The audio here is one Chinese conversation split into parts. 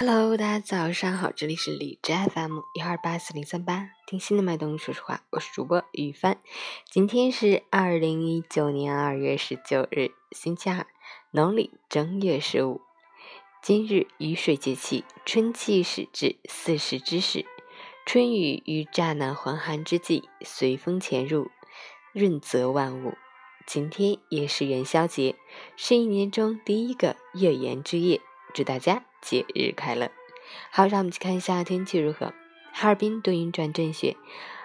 Hello，大家早上好，这里是理智 FM 幺二八四零三八，听心的脉动，说实话，我是主播雨帆。今天是二零一九年二月十九日，星期二，农历正月十五。今日雨水节气，春气始至，四时之始。春雨于乍暖还寒之际，随风潜入，润泽万物。今天也是元宵节，是一年中第一个月圆之夜，祝大家。节日快乐！好，让我们去看一下天气如何。哈尔滨多云转阵雪，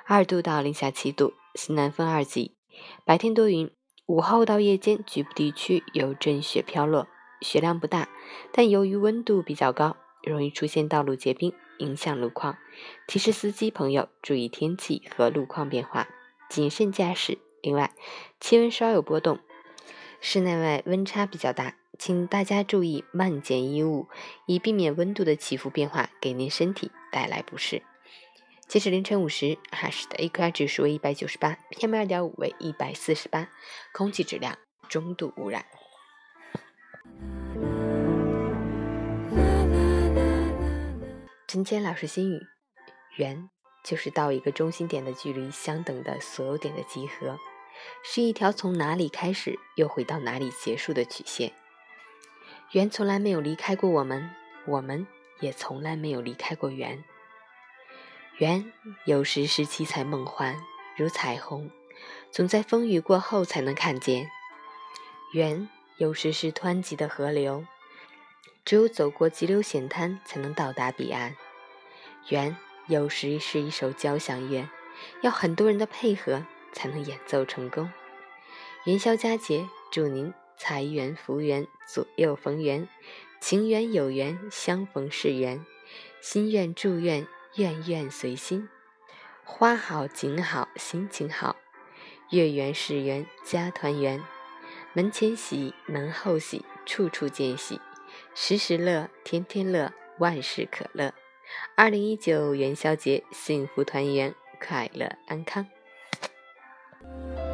二度到零下七度，西南风二级。白天多云，午后到夜间局部地区有阵雪飘落，雪量不大，但由于温度比较高，容易出现道路结冰，影响路况。提示司机朋友注意天气和路况变化，谨慎驾驶。另外，气温稍有波动，室内外温差比较大。请大家注意慢减衣物，以避免温度的起伏变化给您身体带来不适。截止凌晨五时，哈市的 AQI 指数为一百九十八，PM 二点五为一百四十八，空气质量中度污染。陈谦老师心语：圆就是到一个中心点的距离相等的所有点的集合，是一条从哪里开始又回到哪里结束的曲线。圆从来没有离开过我们，我们也从来没有离开过圆。圆有时是七彩梦幻，如彩虹，总在风雨过后才能看见；圆有时是湍急的河流，只有走过急流险滩才能到达彼岸；圆有时是一首交响乐，要很多人的配合才能演奏成功。元宵佳节，祝您！财源福源，左右逢源，情缘有缘，相逢是缘，心愿祝愿，愿愿随心。花好景好，心情好，月圆是圆，家团圆。门前喜，门后喜，处处见喜，时时乐，天天乐，万事可乐。二零一九元宵节，幸福团圆，快乐安康。Bye.